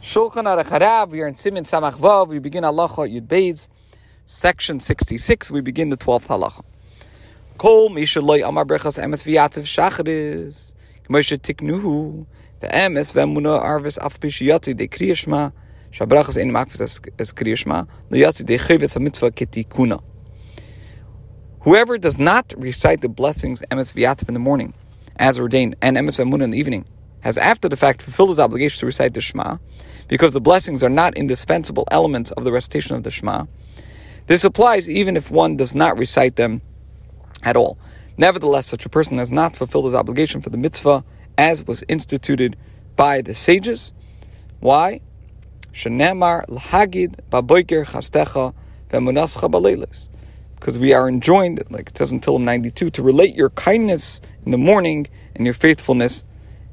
Shulchan Aruch Harav. We are in Simin Samach Vav. We begin Halacha Yud Beis, section sixty-six. We begin the twelfth Halacha. Kol Mishaloi Amar Brechas Emes V'Yatziv Shacharis Moshe Tiknuhu Ve'emes Ve'emuna Arvis Af Pishiyatzi De Kriyashma Shabrachas Ein Makvis Es Kriyashma Liyatzi De Chivis HaMitzvah Ketikuna Whoever does not recite the blessings Emes V'Yatziv in the morning, as ordained, and Emes Ve'emuna in the evening, has after the fact fulfilled his obligation to recite the Shema, because the blessings are not indispensable elements of the recitation of the Shema. This applies even if one does not recite them at all. Nevertheless, such a person has not fulfilled his obligation for the mitzvah as was instituted by the sages. Why? Because we are enjoined, like it says in Tillim 92, to relate your kindness in the morning and your faithfulness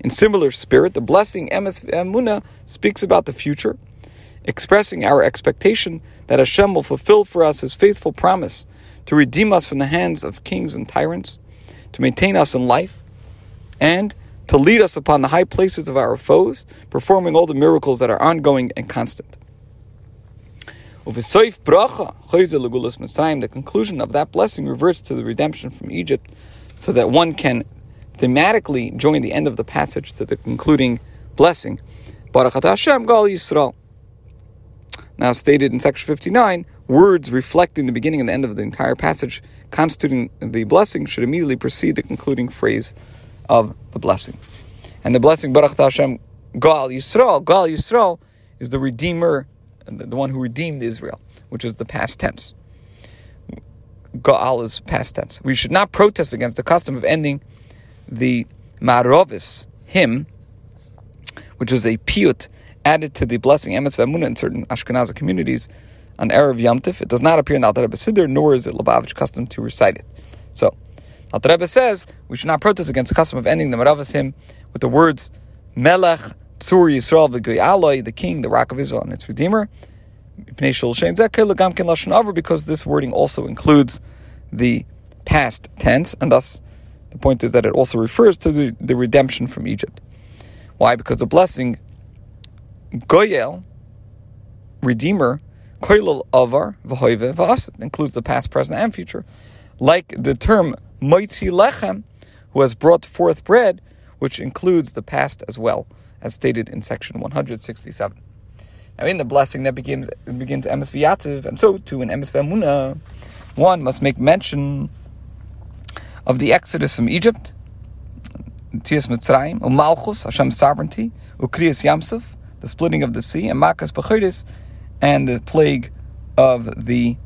in similar spirit, the blessing Emes speaks about the future, expressing our expectation that Hashem will fulfill for us His faithful promise to redeem us from the hands of kings and tyrants, to maintain us in life, and to lead us upon the high places of our foes, performing all the miracles that are ongoing and constant. The conclusion of that blessing reverts to the redemption from Egypt, so that one can thematically join the end of the passage to the concluding blessing. Baruch Hashem Gaal Yisrael. Now stated in section 59, words reflecting the beginning and the end of the entire passage constituting the blessing should immediately precede the concluding phrase of the blessing. And the blessing Baruch Hashem Gaal Yisrael, Gaal Yisrael is the Redeemer the one who redeemed Israel, which is the past tense. Gaal is past tense. We should not protest against the custom of ending the Marovis hymn, which is a piyut added to the blessing Emes V'Amunah in certain Ashkenazi communities on Erev Yom Tif. It does not appear in Alter Rebbe Siddur, nor is it Lubavitch custom to recite it. So, Rebbe says we should not protest against the custom of ending the Marovis hymn with the words Melech Tzur Yisrael v'Goy the king, the rock of Israel, and its redeemer. Because this wording also includes the past tense, and thus the point is that it also refers to the, the redemption from Egypt. Why? Because the blessing Goyel, Redeemer, Koilal Avar, V'hoive, V'as, includes the past, present, and future. Like the term Moitzi Lechem, who has brought forth bread, which includes the past as well as stated in section 167. Now, in the blessing that begins begins Emes V'Yatziv, and so too in Emes V'Amuna, one must make mention of the exodus from Egypt, Tias Mitzrayim, Umalchus, Hashem's sovereignty, Ukriyas Yamsuf, the splitting of the sea, and Makas Bechidis, and the plague of the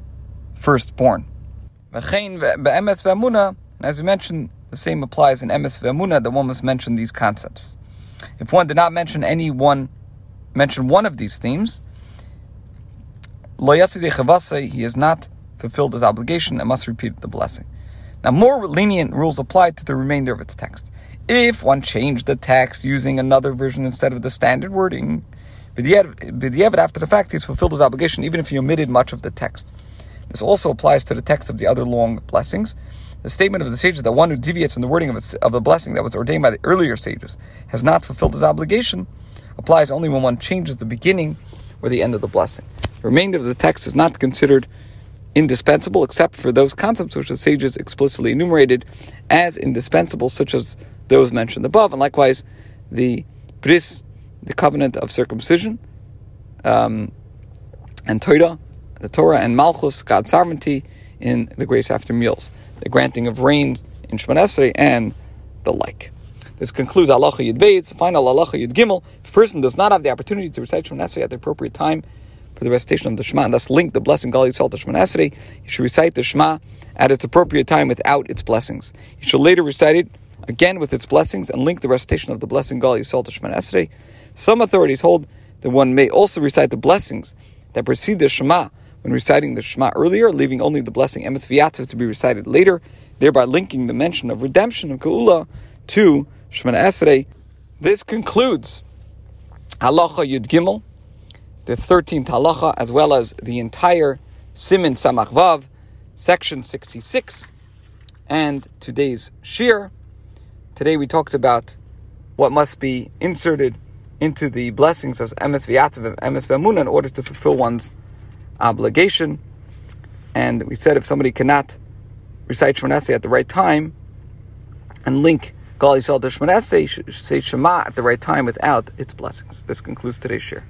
firstborn. And as we mentioned, the same applies in Emes V'Amuna, that one must mention these concepts. If one did not mention any one, mention one of these themes, he has not fulfilled his obligation and must repeat the blessing. Now, more lenient rules apply to the remainder of its text. If one changed the text using another version instead of the standard wording, yet after the fact, he's fulfilled his obligation even if he omitted much of the text. This also applies to the text of the other long blessings, the statement of the sages that one who deviates from the wording of, of the blessing that was ordained by the earlier sages has not fulfilled his obligation applies only when one changes the beginning or the end of the blessing. The remainder of the text is not considered indispensable except for those concepts which the sages explicitly enumerated as indispensable, such as those mentioned above, and likewise the bris, the covenant of circumcision, um, and Torah, the Torah, and Malchus, God's sovereignty in the grace after meals the granting of rain in Shemon and the like. This concludes Halacha Yud Beis. Final Halacha Yud Gimel. If a person does not have the opportunity to recite Shemon at the appropriate time for the recitation of the Shema, and thus link the blessing Gaal Yisrael to Shemon he should recite the Shema at its appropriate time without its blessings. He should later recite it again with its blessings, and link the recitation of the blessing Gaal Yisrael to Shemoneh Esrei. Some authorities hold that one may also recite the blessings that precede the Shema when reciting the Shema earlier, leaving only the blessing Emes V'yatziv to be recited later, thereby linking the mention of redemption of Geula to Shemoneh Esrei. This concludes Halacha Yud Gimel, the 13th Halacha, as well as the entire Simin Samach Vav, section 66, and today's Shiur. Today we talked about what must be inserted into the blessings of Emes V'yatziv and Emes V'amunah in order to fulfill one's obligation. And we said if somebody cannot recite Shmoneh at the right time and link Gaal Yisrael to say Shema at the right time without its blessings. This concludes today's share.